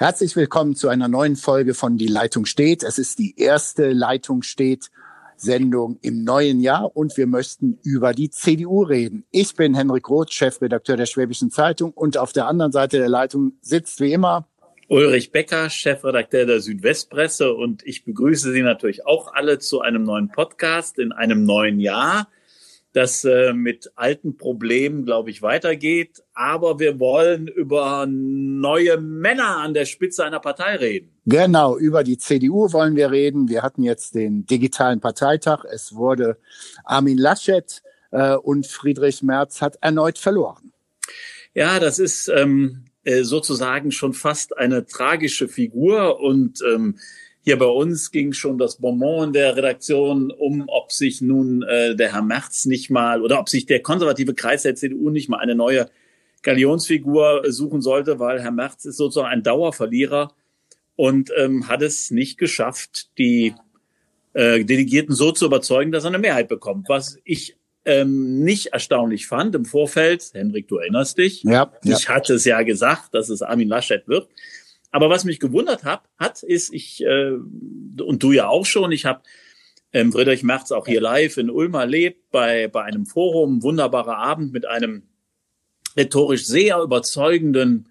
Herzlich willkommen zu einer neuen Folge von Die Leitung steht. Es ist die erste Leitung steht Sendung im neuen Jahr und wir möchten über die CDU reden. Ich bin Henrik Roth, Chefredakteur der Schwäbischen Zeitung und auf der anderen Seite der Leitung sitzt wie immer Ulrich Becker, Chefredakteur der Südwestpresse und ich begrüße Sie natürlich auch alle zu einem neuen Podcast in einem neuen Jahr das äh, mit alten Problemen, glaube ich, weitergeht. Aber wir wollen über neue Männer an der Spitze einer Partei reden. Genau, über die CDU wollen wir reden. Wir hatten jetzt den digitalen Parteitag. Es wurde Armin Laschet äh, und Friedrich Merz hat erneut verloren. Ja, das ist ähm, äh, sozusagen schon fast eine tragische Figur und ähm, hier bei uns ging schon das Bonbon in der Redaktion um, ob sich nun äh, der Herr Merz nicht mal oder ob sich der konservative Kreis der CDU nicht mal eine neue Galionsfigur suchen sollte, weil Herr Merz ist sozusagen ein Dauerverlierer und ähm, hat es nicht geschafft, die äh, Delegierten so zu überzeugen, dass er eine Mehrheit bekommt. Was ich ähm, nicht erstaunlich fand im Vorfeld, Henrik, du erinnerst dich, ja, ja. ich hatte es ja gesagt, dass es Armin Laschet wird. Aber was mich gewundert hab, hat, ist, ich, äh, und du ja auch schon, ich habe ähm, Friedrich Merz auch hier live in Ulm erlebt, bei, bei einem Forum, wunderbarer Abend mit einem rhetorisch sehr überzeugenden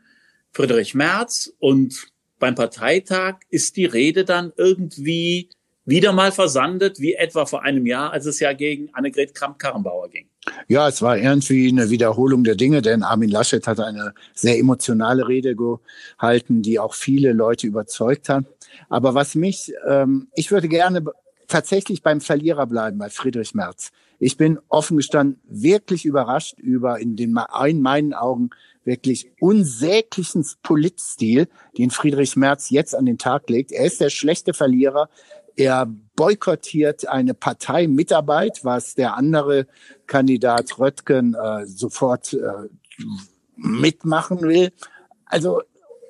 Friedrich Merz. Und beim Parteitag ist die Rede dann irgendwie wieder mal versandet, wie etwa vor einem Jahr, als es ja gegen Annegret Kramp-Karrenbauer ging. Ja, es war irgendwie eine Wiederholung der Dinge, denn Armin Laschet hat eine sehr emotionale Rede gehalten, die auch viele Leute überzeugt hat. Aber was mich, ähm, ich würde gerne tatsächlich beim Verlierer bleiben, bei Friedrich Merz. Ich bin offen gestanden wirklich überrascht über in den in meinen Augen wirklich unsäglichen Politstil, den Friedrich Merz jetzt an den Tag legt. Er ist der schlechte Verlierer. Er boykottiert eine Parteimitarbeit, was der andere Kandidat Röttgen äh, sofort äh, mitmachen will. Also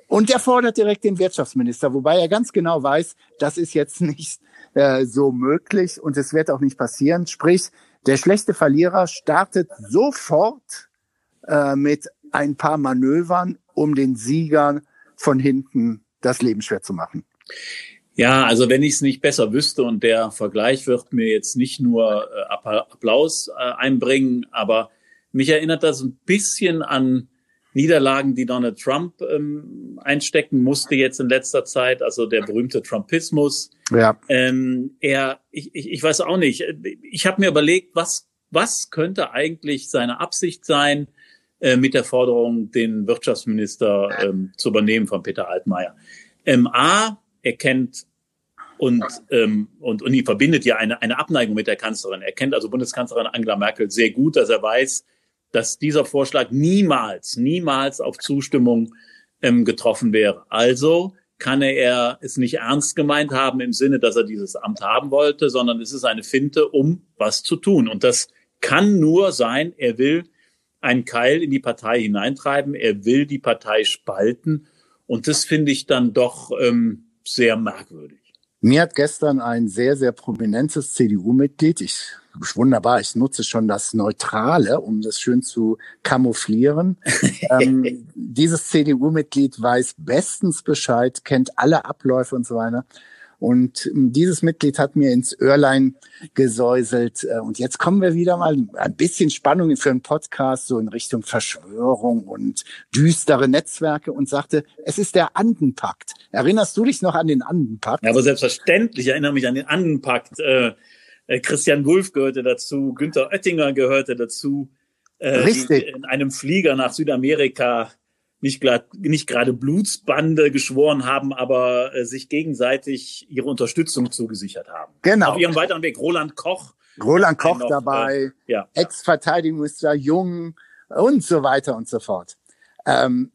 und er fordert direkt den Wirtschaftsminister, wobei er ganz genau weiß, das ist jetzt nicht äh, so möglich und es wird auch nicht passieren. Sprich, der schlechte Verlierer startet sofort äh, mit ein paar Manövern, um den Siegern von hinten das Leben schwer zu machen. Ja, also wenn ich es nicht besser wüsste und der Vergleich wird mir jetzt nicht nur äh, Applaus äh, einbringen, aber mich erinnert das ein bisschen an Niederlagen, die Donald Trump ähm, einstecken musste jetzt in letzter Zeit, also der berühmte Trumpismus. Ja. Ähm, er, ich, ich, ich weiß auch nicht. Ich habe mir überlegt, was was könnte eigentlich seine Absicht sein äh, mit der Forderung, den Wirtschaftsminister ähm, zu übernehmen von Peter Altmaier. Ähm, A, er kennt und, ähm, und, und die verbindet ja eine, eine Abneigung mit der Kanzlerin. Er kennt also Bundeskanzlerin Angela Merkel sehr gut, dass er weiß, dass dieser Vorschlag niemals, niemals auf Zustimmung ähm, getroffen wäre. Also kann er es nicht ernst gemeint haben im Sinne, dass er dieses Amt haben wollte, sondern es ist eine Finte, um was zu tun. Und das kann nur sein, er will einen Keil in die Partei hineintreiben, er will die Partei spalten. Und das finde ich dann doch ähm, sehr merkwürdig. Mir hat gestern ein sehr, sehr prominentes CDU-Mitglied, ich wunderbar, ich nutze schon das Neutrale, um das schön zu kamouflieren. ähm, dieses CDU-Mitglied weiß bestens Bescheid, kennt alle Abläufe und so weiter. Und ähm, dieses Mitglied hat mir ins Öhrlein gesäuselt. Äh, und jetzt kommen wir wieder mal ein bisschen Spannung für einen Podcast, so in Richtung Verschwörung und düstere Netzwerke und sagte, es ist der Andenpakt. Erinnerst du dich noch an den Andenpakt? Ja, aber selbstverständlich erinnere mich an den Andenpakt. Äh, äh, Christian Wulff gehörte dazu, Günther Oettinger gehörte dazu. Äh, Richtig. in einem Flieger nach Südamerika nicht, nicht gerade Blutsbande geschworen haben, aber äh, sich gegenseitig ihre Unterstützung zugesichert haben. Genau. Auf ihrem weiteren Weg Roland Koch. Roland Koch noch, dabei, äh, ja, Ex-Verteidigungsminister Jung und so weiter und so fort. Ähm,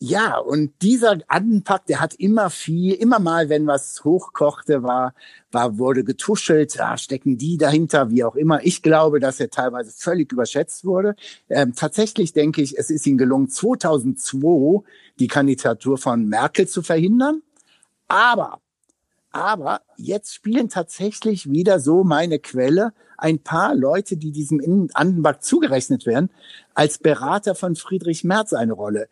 ja, und dieser Andenpack, der hat immer viel, immer mal, wenn was hochkochte, war, war, wurde getuschelt, ja, stecken die dahinter, wie auch immer. Ich glaube, dass er teilweise völlig überschätzt wurde. Ähm, tatsächlich denke ich, es ist ihm gelungen, 2002 die Kandidatur von Merkel zu verhindern. Aber, aber jetzt spielen tatsächlich wieder so meine Quelle ein paar Leute, die diesem Andenpack zugerechnet werden, als Berater von Friedrich Merz eine Rolle.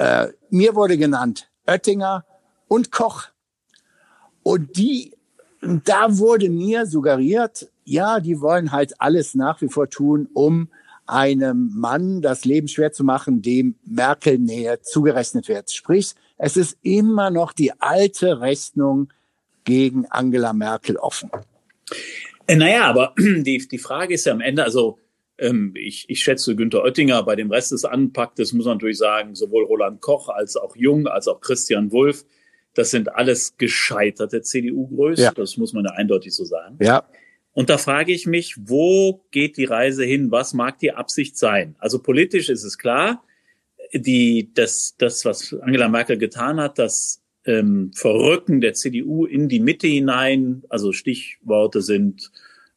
Äh, mir wurde genannt Oettinger und Koch. Und die, da wurde mir suggeriert, ja, die wollen halt alles nach wie vor tun, um einem Mann das Leben schwer zu machen, dem Merkel näher zugerechnet wird. Sprich, es ist immer noch die alte Rechnung gegen Angela Merkel offen. Äh, naja, aber die, die Frage ist ja am Ende, also ähm, ich, ich schätze Günter Oettinger, bei dem Rest des Anpacktes muss man natürlich sagen, sowohl Roland Koch als auch Jung, als auch Christian Wulff, das sind alles gescheiterte CDU-Größen, ja. das muss man ja eindeutig so sagen. Ja. Und da frage ich mich, wo geht die Reise hin? Was mag die Absicht sein? Also politisch ist es klar, die, das, das, was Angela Merkel getan hat, das ähm, Verrücken der CDU in die Mitte hinein, also Stichworte sind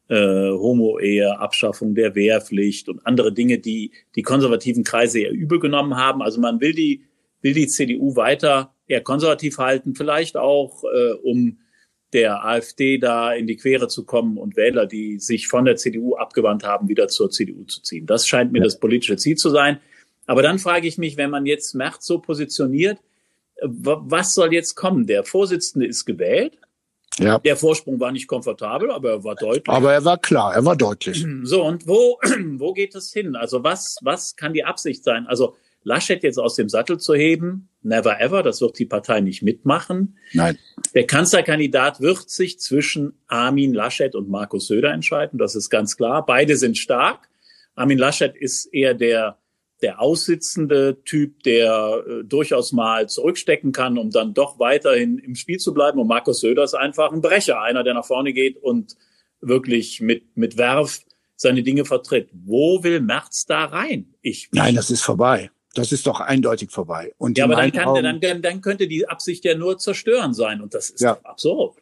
äh, Homo-Ehe, Abschaffung der Wehrpflicht und andere Dinge, die die konservativen Kreise eher übel genommen haben. Also man will die, will die CDU weiter eher konservativ halten, vielleicht auch, äh, um der AfD da in die Quere zu kommen und Wähler, die sich von der CDU abgewandt haben, wieder zur CDU zu ziehen. Das scheint mir ja. das politische Ziel zu sein. Aber dann frage ich mich, wenn man jetzt Merz so positioniert, was soll jetzt kommen? Der Vorsitzende ist gewählt. Ja. Der Vorsprung war nicht komfortabel, aber er war deutlich. Aber er war klar, er war deutlich. So, und wo, wo geht es hin? Also was, was kann die Absicht sein? Also Laschet jetzt aus dem Sattel zu heben, never ever, das wird die Partei nicht mitmachen. Nein. Der Kanzlerkandidat wird sich zwischen Armin Laschet und Markus Söder entscheiden, das ist ganz klar. Beide sind stark. Armin Laschet ist eher der, der aussitzende Typ, der äh, durchaus mal zurückstecken kann, um dann doch weiterhin im Spiel zu bleiben. Und Markus Söder ist einfach ein Brecher, einer, der nach vorne geht und wirklich mit, mit Werf seine Dinge vertritt. Wo will Merz da rein? Ich, Nein, das ist vorbei. Das ist doch eindeutig vorbei. Und ja, aber dann, kann, Augen, dann, dann könnte die Absicht ja nur zerstören sein und das ist ja. absurd.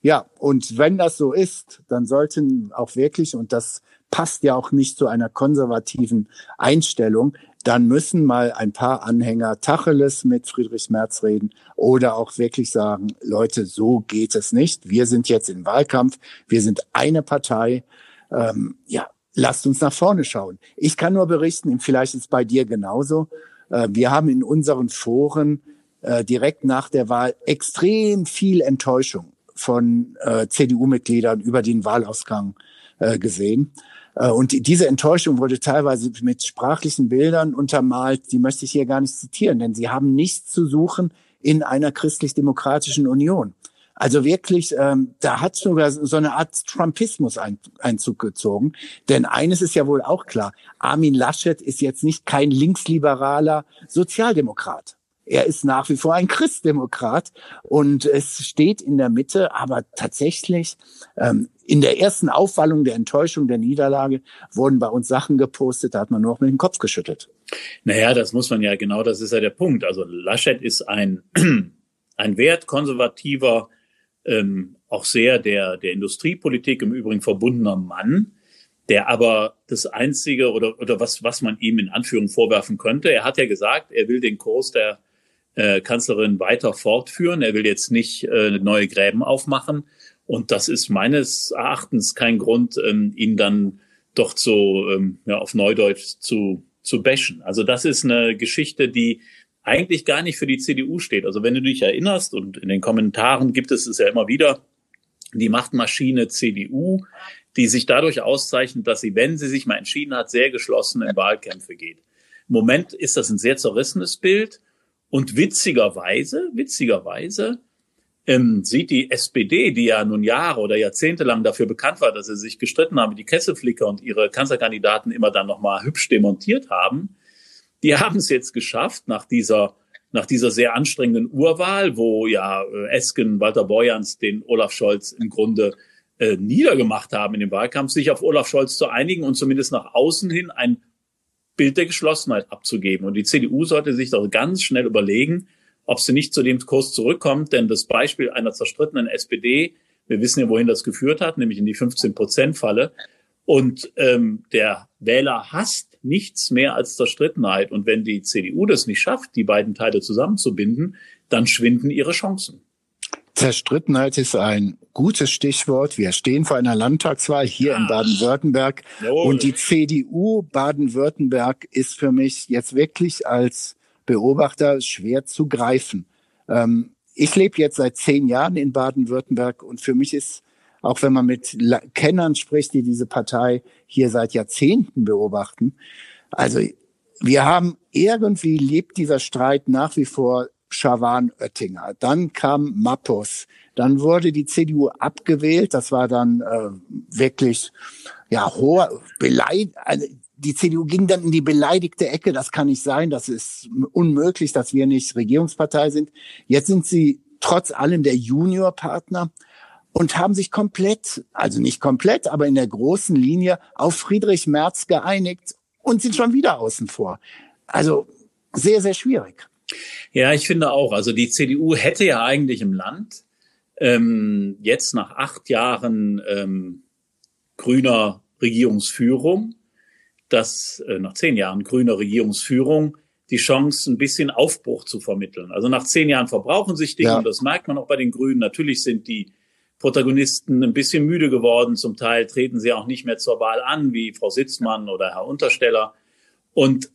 Ja, und wenn das so ist, dann sollten auch wirklich, und das passt ja auch nicht zu einer konservativen Einstellung, dann müssen mal ein paar Anhänger Tacheles mit Friedrich Merz reden oder auch wirklich sagen, Leute, so geht es nicht. Wir sind jetzt im Wahlkampf, wir sind eine Partei. Ähm, ja, lasst uns nach vorne schauen. Ich kann nur berichten, vielleicht ist es bei dir genauso. Äh, wir haben in unseren Foren äh, direkt nach der Wahl extrem viel Enttäuschung von äh, CDU-Mitgliedern über den Wahlausgang gesehen. Und diese Enttäuschung wurde teilweise mit sprachlichen Bildern untermalt, die möchte ich hier gar nicht zitieren, denn sie haben nichts zu suchen in einer christlich-demokratischen Union. Also wirklich, ähm, da hat sogar so eine Art Trumpismus ein, Einzug gezogen. Denn eines ist ja wohl auch klar, Armin Laschet ist jetzt nicht kein linksliberaler Sozialdemokrat. Er ist nach wie vor ein Christdemokrat und es steht in der Mitte, aber tatsächlich ähm, in der ersten Aufwallung der Enttäuschung der Niederlage wurden bei uns Sachen gepostet, da hat man nur noch mit dem Kopf geschüttelt. Naja, das muss man ja, genau das ist ja der Punkt. Also Laschet ist ein, ein wertkonservativer ähm, auch sehr der, der Industriepolitik im Übrigen verbundener Mann, der aber das Einzige oder, oder was, was man ihm in Anführung vorwerfen könnte, er hat ja gesagt, er will den Kurs der äh, Kanzlerin weiter fortführen, er will jetzt nicht äh, neue Gräben aufmachen. Und das ist meines Erachtens kein Grund, ähm, ihn dann doch so ähm, ja, auf Neudeutsch zu, zu bashen. Also das ist eine Geschichte, die eigentlich gar nicht für die CDU steht. Also wenn du dich erinnerst, und in den Kommentaren gibt es es ja immer wieder, die Machtmaschine CDU, die sich dadurch auszeichnet, dass sie, wenn sie sich mal entschieden hat, sehr geschlossen in Wahlkämpfe geht. Im Moment ist das ein sehr zerrissenes Bild und witzigerweise, witzigerweise ähm, sieht die SPD, die ja nun Jahre oder Jahrzehnte lang dafür bekannt war, dass sie sich gestritten haben, die Kesselflicker und ihre Kanzlerkandidaten immer dann nochmal hübsch demontiert haben, die haben es jetzt geschafft, nach dieser, nach dieser sehr anstrengenden Urwahl, wo ja äh, Esken, Walter Borjans den Olaf Scholz im Grunde äh, niedergemacht haben in dem Wahlkampf, sich auf Olaf Scholz zu einigen und zumindest nach außen hin ein Bild der Geschlossenheit abzugeben. Und die CDU sollte sich doch ganz schnell überlegen, ob sie nicht zu dem Kurs zurückkommt, denn das Beispiel einer zerstrittenen SPD, wir wissen ja, wohin das geführt hat, nämlich in die 15-Prozent-Falle. Und ähm, der Wähler hasst nichts mehr als Zerstrittenheit. Und wenn die CDU das nicht schafft, die beiden Teile zusammenzubinden, dann schwinden ihre Chancen. Zerstrittenheit ist ein gutes Stichwort. Wir stehen vor einer Landtagswahl hier ja. in Baden-Württemberg. Und die CDU Baden-Württemberg ist für mich jetzt wirklich als Beobachter schwer zu greifen. Ähm, ich lebe jetzt seit zehn Jahren in Baden-Württemberg und für mich ist, auch wenn man mit Kennern spricht, die diese Partei hier seit Jahrzehnten beobachten, also wir haben irgendwie lebt dieser Streit nach wie vor Schawan Oettinger. Dann kam Mappus. Dann wurde die CDU abgewählt. Das war dann äh, wirklich ja hoher Beleid. Also die CDU ging dann in die beleidigte Ecke. Das kann nicht sein. Das ist unmöglich, dass wir nicht Regierungspartei sind. Jetzt sind sie trotz allem der Juniorpartner und haben sich komplett, also nicht komplett, aber in der großen Linie auf Friedrich Merz geeinigt und sind schon wieder außen vor. Also sehr, sehr schwierig. Ja, ich finde auch. Also die CDU hätte ja eigentlich im Land ähm, jetzt nach acht Jahren ähm, grüner Regierungsführung, dass äh, nach zehn Jahren grüner Regierungsführung die Chance, ein bisschen Aufbruch zu vermitteln. Also nach zehn Jahren verbrauchen sich Dinge ja. und das merkt man auch bei den Grünen. Natürlich sind die Protagonisten ein bisschen müde geworden. Zum Teil treten sie auch nicht mehr zur Wahl an, wie Frau Sitzmann oder Herr Untersteller. Und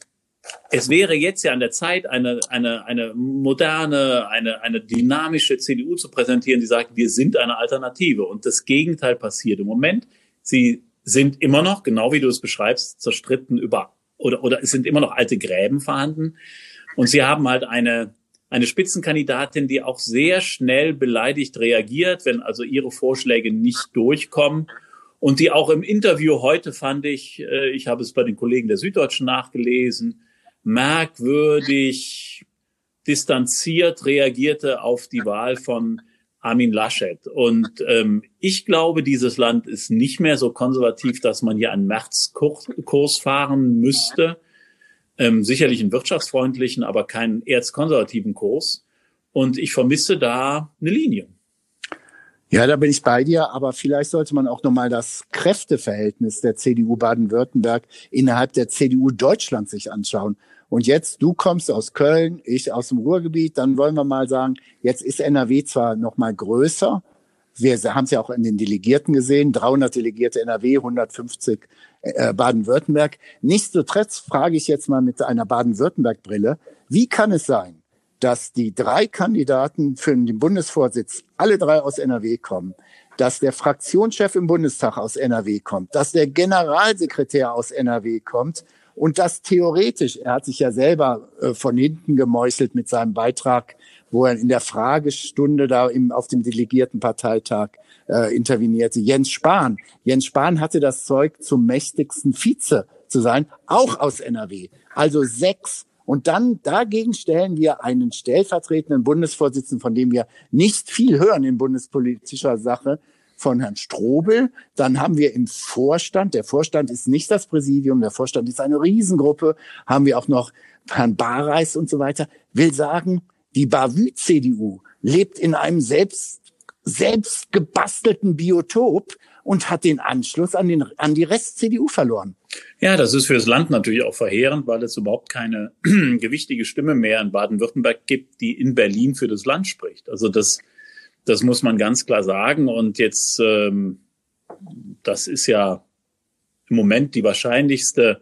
es wäre jetzt ja an der Zeit, eine, eine, eine moderne, eine, eine dynamische CDU zu präsentieren, die sagt, wir sind eine Alternative. Und das Gegenteil passiert im Moment. Sie sind immer noch, genau wie du es beschreibst, zerstritten über, oder, oder es sind immer noch alte Gräben vorhanden. Und sie haben halt eine, eine Spitzenkandidatin, die auch sehr schnell beleidigt reagiert, wenn also ihre Vorschläge nicht durchkommen. Und die auch im Interview heute fand ich, äh, ich habe es bei den Kollegen der Süddeutschen nachgelesen, merkwürdig distanziert reagierte auf die Wahl von Armin Laschet. Und ähm, ich glaube, dieses Land ist nicht mehr so konservativ, dass man hier einen Märzkurs fahren müsste. Ähm, sicherlich einen wirtschaftsfreundlichen, aber keinen erzkonservativen Kurs. Und ich vermisse da eine Linie. Ja, da bin ich bei dir, aber vielleicht sollte man auch nochmal das Kräfteverhältnis der CDU Baden-Württemberg innerhalb der CDU Deutschland sich anschauen. Und jetzt, du kommst aus Köln, ich aus dem Ruhrgebiet, dann wollen wir mal sagen, jetzt ist NRW zwar noch mal größer, wir haben es ja auch in den Delegierten gesehen, 300 Delegierte NRW, 150 äh, Baden-Württemberg. Nichtsdestotrotz frage ich jetzt mal mit einer Baden-Württemberg-Brille, wie kann es sein, dass die drei Kandidaten für den Bundesvorsitz alle drei aus NRW kommen, dass der Fraktionschef im Bundestag aus NRW kommt, dass der Generalsekretär aus NRW kommt und das theoretisch, er hat sich ja selber äh, von hinten gemeuchelt mit seinem Beitrag, wo er in der Fragestunde da im, auf dem Delegiertenparteitag äh, intervenierte. Jens Spahn. Jens Spahn hatte das Zeug zum mächtigsten Vize zu sein, auch aus NRW. Also sechs. Und dann dagegen stellen wir einen stellvertretenden Bundesvorsitzenden, von dem wir nicht viel hören in bundespolitischer Sache, von Herrn Strobel. Dann haben wir im Vorstand, der Vorstand ist nicht das Präsidium, der Vorstand ist eine Riesengruppe, haben wir auch noch Herrn Barreis und so weiter. Will sagen, die Bavü-CDU lebt in einem selbst, selbst gebastelten Biotop und hat den Anschluss an, den, an die Rest-CDU verloren. Ja, das ist für das Land natürlich auch verheerend, weil es überhaupt keine gewichtige Stimme mehr in Baden-Württemberg gibt, die in Berlin für das Land spricht. Also das das muss man ganz klar sagen. Und jetzt, ähm, das ist ja im Moment die wahrscheinlichste,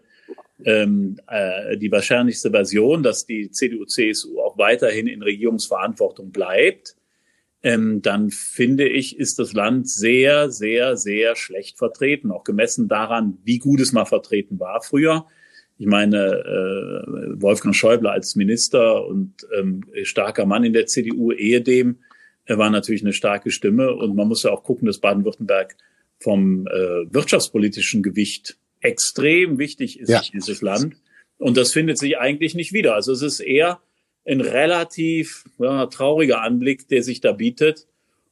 ähm, äh, die wahrscheinlichste Version, dass die CDU-CSU auch weiterhin in Regierungsverantwortung bleibt. Ähm, dann finde ich, ist das Land sehr, sehr, sehr schlecht vertreten, auch gemessen daran, wie gut es mal vertreten war früher. Ich meine, äh, Wolfgang Schäuble als Minister und ähm, starker Mann in der CDU, ehedem er war natürlich eine starke Stimme und man muss ja auch gucken, dass Baden-Württemberg vom äh, wirtschaftspolitischen Gewicht extrem wichtig ist ja. dieses Land. Und das findet sich eigentlich nicht wieder. Also es ist eher ein relativ ja, trauriger Anblick, der sich da bietet.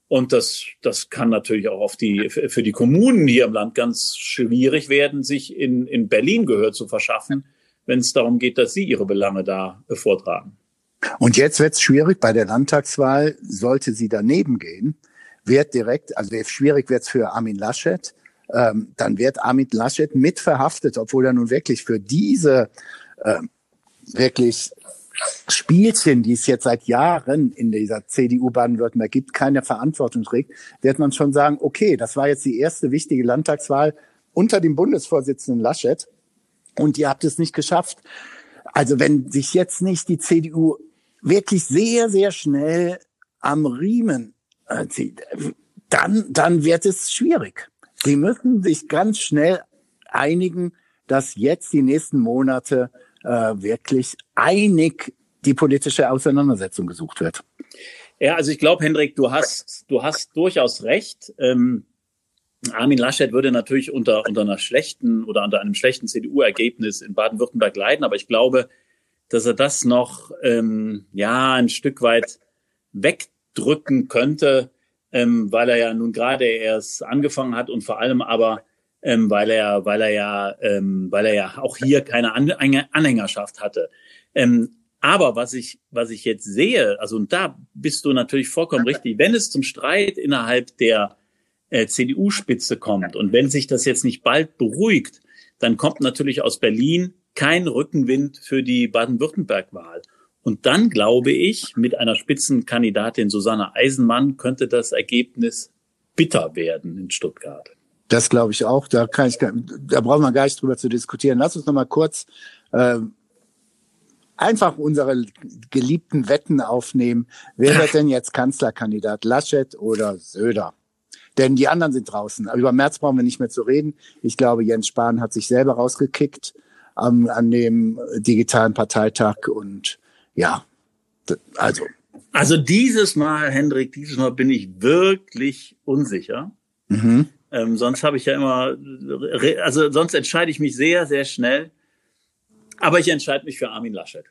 Und das, das kann natürlich auch auf die, für die Kommunen hier im Land ganz schwierig werden, sich in, in Berlin Gehör zu verschaffen, wenn es darum geht, dass sie ihre Belange da vortragen. Und jetzt wird es schwierig bei der Landtagswahl, sollte sie daneben gehen, wird direkt, also schwierig wird es für Armin Laschet, ähm, dann wird Armin Laschet mit verhaftet, obwohl er nun wirklich für diese äh, wirklich Spielchen, die es jetzt seit Jahren in dieser CDU Baden-Württemberg gibt, keine Verantwortung trägt, wird man schon sagen, okay, das war jetzt die erste wichtige Landtagswahl unter dem Bundesvorsitzenden Laschet und ihr habt es nicht geschafft. Also wenn sich jetzt nicht die CDU wirklich sehr, sehr schnell am Riemen äh, zieht, dann, dann wird es schwierig. Sie müssen sich ganz schnell einigen, dass jetzt die nächsten Monate äh, wirklich einig die politische Auseinandersetzung gesucht wird. Ja, also ich glaube, Hendrik, du hast, du hast durchaus recht. Ähm, Armin Laschet würde natürlich unter, unter einer schlechten oder unter einem schlechten CDU-Ergebnis in Baden-Württemberg leiden, aber ich glaube, dass er das noch ähm, ja ein Stück weit wegdrücken könnte, ähm, weil er ja nun gerade erst angefangen hat und vor allem aber ähm, weil er weil er ja ähm, weil er ja auch hier keine Anhängerschaft hatte. Ähm, aber was ich, was ich jetzt sehe, also und da bist du natürlich vollkommen richtig, wenn es zum Streit innerhalb der äh, CDU-Spitze kommt und wenn sich das jetzt nicht bald beruhigt, dann kommt natürlich aus Berlin kein Rückenwind für die Baden-Württemberg-Wahl. Und dann glaube ich, mit einer Spitzenkandidatin Susanne Eisenmann könnte das Ergebnis bitter werden in Stuttgart. Das glaube ich auch. Da kann ich, da brauchen wir gar nicht drüber zu diskutieren. Lass uns noch mal kurz äh, einfach unsere geliebten Wetten aufnehmen. Wer wird denn jetzt Kanzlerkandidat? Laschet oder Söder? Denn die anderen sind draußen. Aber über März brauchen wir nicht mehr zu reden. Ich glaube, Jens Spahn hat sich selber rausgekickt ähm, an dem digitalen Parteitag. Und ja, also. Also dieses Mal, Hendrik, dieses Mal bin ich wirklich unsicher. Mhm. Ähm, sonst habe ich ja immer, also sonst entscheide ich mich sehr, sehr schnell. Aber ich entscheide mich für Armin Laschet.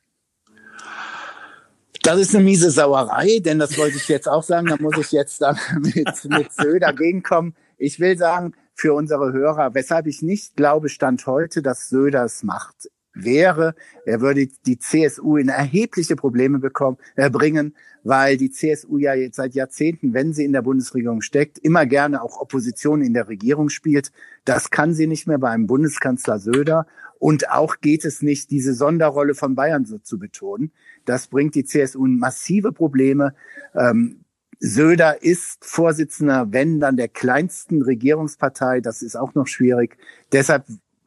Das ist eine miese Sauerei, denn das wollte ich jetzt auch sagen. Da muss ich jetzt dann mit, mit Söder gegenkommen. Ich will sagen, für unsere Hörer, weshalb ich nicht glaube, Stand heute, dass Söder es macht, wäre, er würde die CSU in erhebliche Probleme bekommen, äh, bringen, weil die CSU ja jetzt seit Jahrzehnten, wenn sie in der Bundesregierung steckt, immer gerne auch Opposition in der Regierung spielt. Das kann sie nicht mehr bei einem Bundeskanzler Söder. Und auch geht es nicht, diese Sonderrolle von Bayern so zu betonen. Das bringt die CSU in massive Probleme. Ähm, Söder ist Vorsitzender, wenn dann der kleinsten Regierungspartei. Das ist auch noch schwierig. Deshalb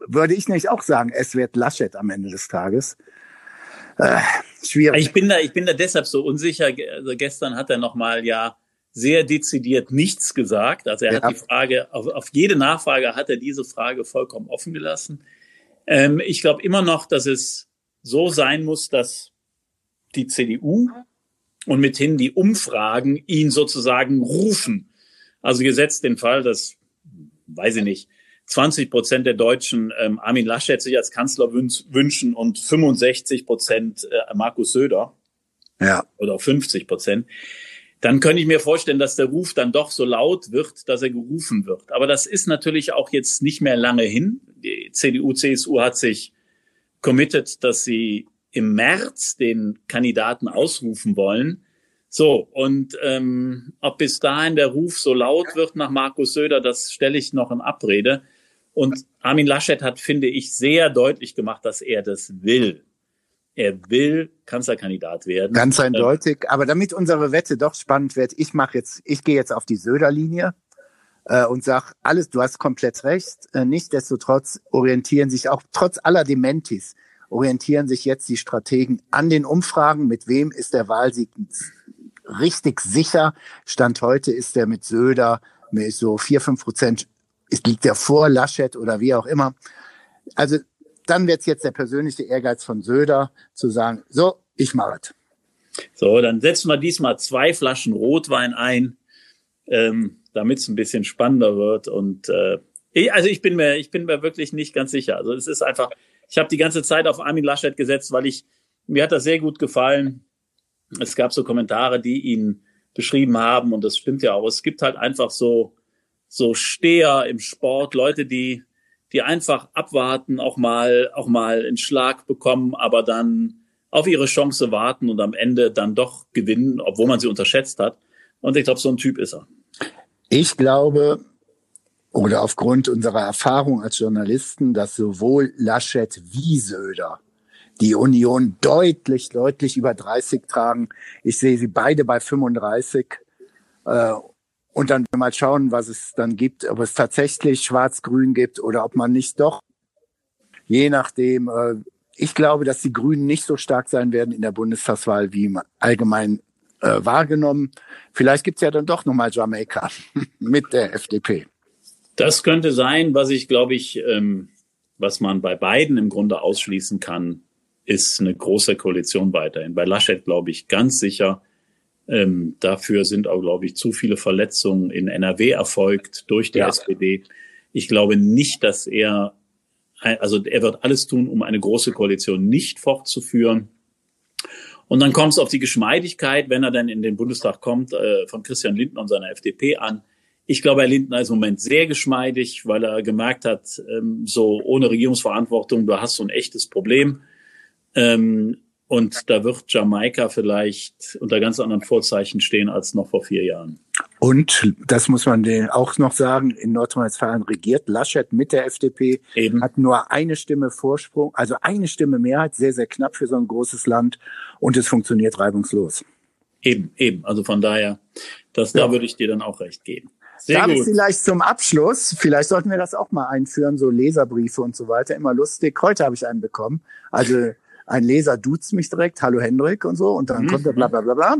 würde ich nicht auch sagen, es wird Laschet am Ende des Tages. Äh, schwierig. Ich bin da, ich bin da deshalb so unsicher. Also gestern hat er noch mal ja sehr dezidiert nichts gesagt. Also er ja. hat die Frage auf, auf jede Nachfrage hat er diese Frage vollkommen offen gelassen. Ähm, ich glaube immer noch, dass es so sein muss, dass die CDU und mithin die Umfragen ihn sozusagen rufen. Also gesetzt den Fall, dass, weiß ich nicht, 20 Prozent der Deutschen ähm, Armin Laschet sich als Kanzler wünschen und 65 Prozent äh, Markus Söder. Ja. Oder 50 Prozent dann könnte ich mir vorstellen, dass der Ruf dann doch so laut wird, dass er gerufen wird. Aber das ist natürlich auch jetzt nicht mehr lange hin. Die CDU, CSU hat sich committed, dass sie im März den Kandidaten ausrufen wollen. So, und ähm, ob bis dahin der Ruf so laut wird nach Markus Söder, das stelle ich noch in Abrede. Und Armin Laschet hat, finde ich, sehr deutlich gemacht, dass er das will. Er will Kanzlerkandidat werden. Ganz eindeutig. Aber damit unsere Wette doch spannend wird, ich mache jetzt, ich gehe jetzt auf die Söder-Linie äh, und sag alles. Du hast komplett recht. Äh, Nichtsdestotrotz orientieren sich auch trotz aller Dementis orientieren sich jetzt die Strategen an den Umfragen. Mit wem ist der Wahlsieg richtig sicher? Stand heute ist er mit Söder mit so vier fünf Prozent. Es liegt er vor Laschet oder wie auch immer. Also dann wird es jetzt der persönliche Ehrgeiz von Söder zu sagen, so, ich mache es. So, dann setzen wir diesmal zwei Flaschen Rotwein ein, ähm, damit es ein bisschen spannender wird. Und äh, ich, also ich bin mir, ich bin mir wirklich nicht ganz sicher. Also es ist einfach, ich habe die ganze Zeit auf Armin Laschet gesetzt, weil ich mir hat das sehr gut gefallen. Es gab so Kommentare, die ihn beschrieben haben und das stimmt ja auch. Es gibt halt einfach so so Steher im Sport, Leute, die die einfach abwarten, auch mal, auch mal einen Schlag bekommen, aber dann auf ihre Chance warten und am Ende dann doch gewinnen, obwohl man sie unterschätzt hat. Und ich glaube, so ein Typ ist er. Ich glaube, oder aufgrund unserer Erfahrung als Journalisten, dass sowohl Laschet wie Söder die Union deutlich, deutlich über 30 tragen. Ich sehe sie beide bei 35. Äh, und dann mal schauen, was es dann gibt, ob es tatsächlich Schwarz-Grün gibt oder ob man nicht doch, je nachdem, äh, ich glaube, dass die Grünen nicht so stark sein werden in der Bundestagswahl wie allgemein äh, wahrgenommen. Vielleicht gibt's ja dann doch nochmal Jamaika mit der FDP. Das könnte sein, was ich glaube ich, ähm, was man bei beiden im Grunde ausschließen kann, ist eine große Koalition weiterhin. Bei Laschet glaube ich ganz sicher. Ähm, dafür sind auch, glaube ich, zu viele Verletzungen in NRW erfolgt durch die ja. SPD. Ich glaube nicht, dass er, also er wird alles tun, um eine große Koalition nicht fortzuführen. Und dann kommt es auf die Geschmeidigkeit, wenn er dann in den Bundestag kommt, äh, von Christian Lindner und seiner FDP an. Ich glaube, Herr Lindner ist im Moment sehr geschmeidig, weil er gemerkt hat, ähm, so ohne Regierungsverantwortung, du hast so ein echtes Problem. Ähm, und da wird Jamaika vielleicht unter ganz anderen Vorzeichen stehen als noch vor vier Jahren. Und das muss man auch noch sagen, in Nordrhein-Westfalen regiert Laschet mit der FDP, Eben. hat nur eine Stimme Vorsprung, also eine Stimme Mehrheit, sehr, sehr knapp für so ein großes Land und es funktioniert reibungslos. Eben, eben. Also von daher, das, ja. da würde ich dir dann auch recht geben. Sehr Darf gut. ich vielleicht zum Abschluss, vielleicht sollten wir das auch mal einführen, so Leserbriefe und so weiter, immer lustig. Heute habe ich einen bekommen. Also ein Leser duzt mich direkt, hallo Hendrik und so, und dann mhm. kommt er bla bla bla bla.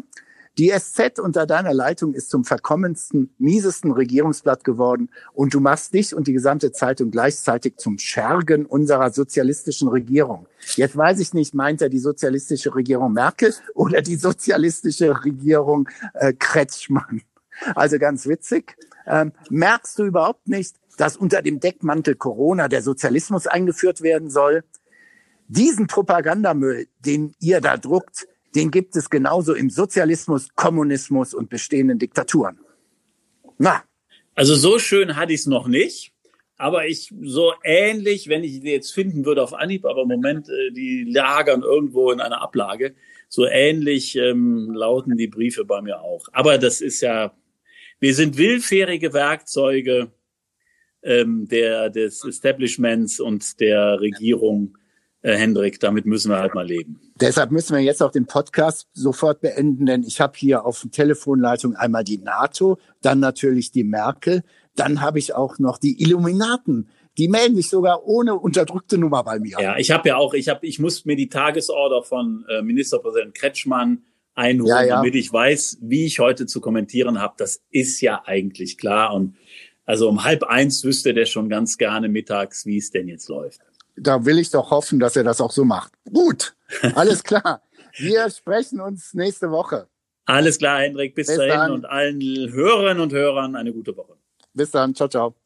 Die SZ unter deiner Leitung ist zum verkommensten, miesesten Regierungsblatt geworden und du machst dich und die gesamte Zeitung gleichzeitig zum Schergen unserer sozialistischen Regierung. Jetzt weiß ich nicht, meint er die sozialistische Regierung Merkel oder die sozialistische Regierung äh, Kretschmann? Also ganz witzig. Ähm, merkst du überhaupt nicht, dass unter dem Deckmantel Corona der Sozialismus eingeführt werden soll? Diesen Propagandamüll, den ihr da druckt, den gibt es genauso im Sozialismus, Kommunismus und bestehenden Diktaturen. Na. Also so schön hatte ich es noch nicht. Aber ich so ähnlich, wenn ich die jetzt finden würde auf Anhieb, aber im Moment, äh, die lagern irgendwo in einer Ablage. So ähnlich ähm, lauten die Briefe bei mir auch. Aber das ist ja, wir sind willfährige Werkzeuge ähm, der, des Establishments und der Regierung äh, Hendrik, damit müssen wir halt mal leben. Deshalb müssen wir jetzt auch den Podcast sofort beenden, denn ich habe hier auf der Telefonleitung einmal die NATO, dann natürlich die Merkel, dann habe ich auch noch die Illuminaten. Die melden sich sogar ohne unterdrückte Nummer bei mir. Ja, ich habe ja auch, ich habe, ich muss mir die Tagesorder von äh, Ministerpräsident Kretschmann einholen, ja, ja. damit ich weiß, wie ich heute zu kommentieren habe. Das ist ja eigentlich klar. Und also um halb eins wüsste der schon ganz gerne mittags, wie es denn jetzt läuft da will ich doch hoffen, dass er das auch so macht. Gut, alles klar. Wir sprechen uns nächste Woche. Alles klar, Hendrik. Bis, bis dahin dann. und allen Hörerinnen und Hörern eine gute Woche. Bis dann. Ciao, ciao. Ciao.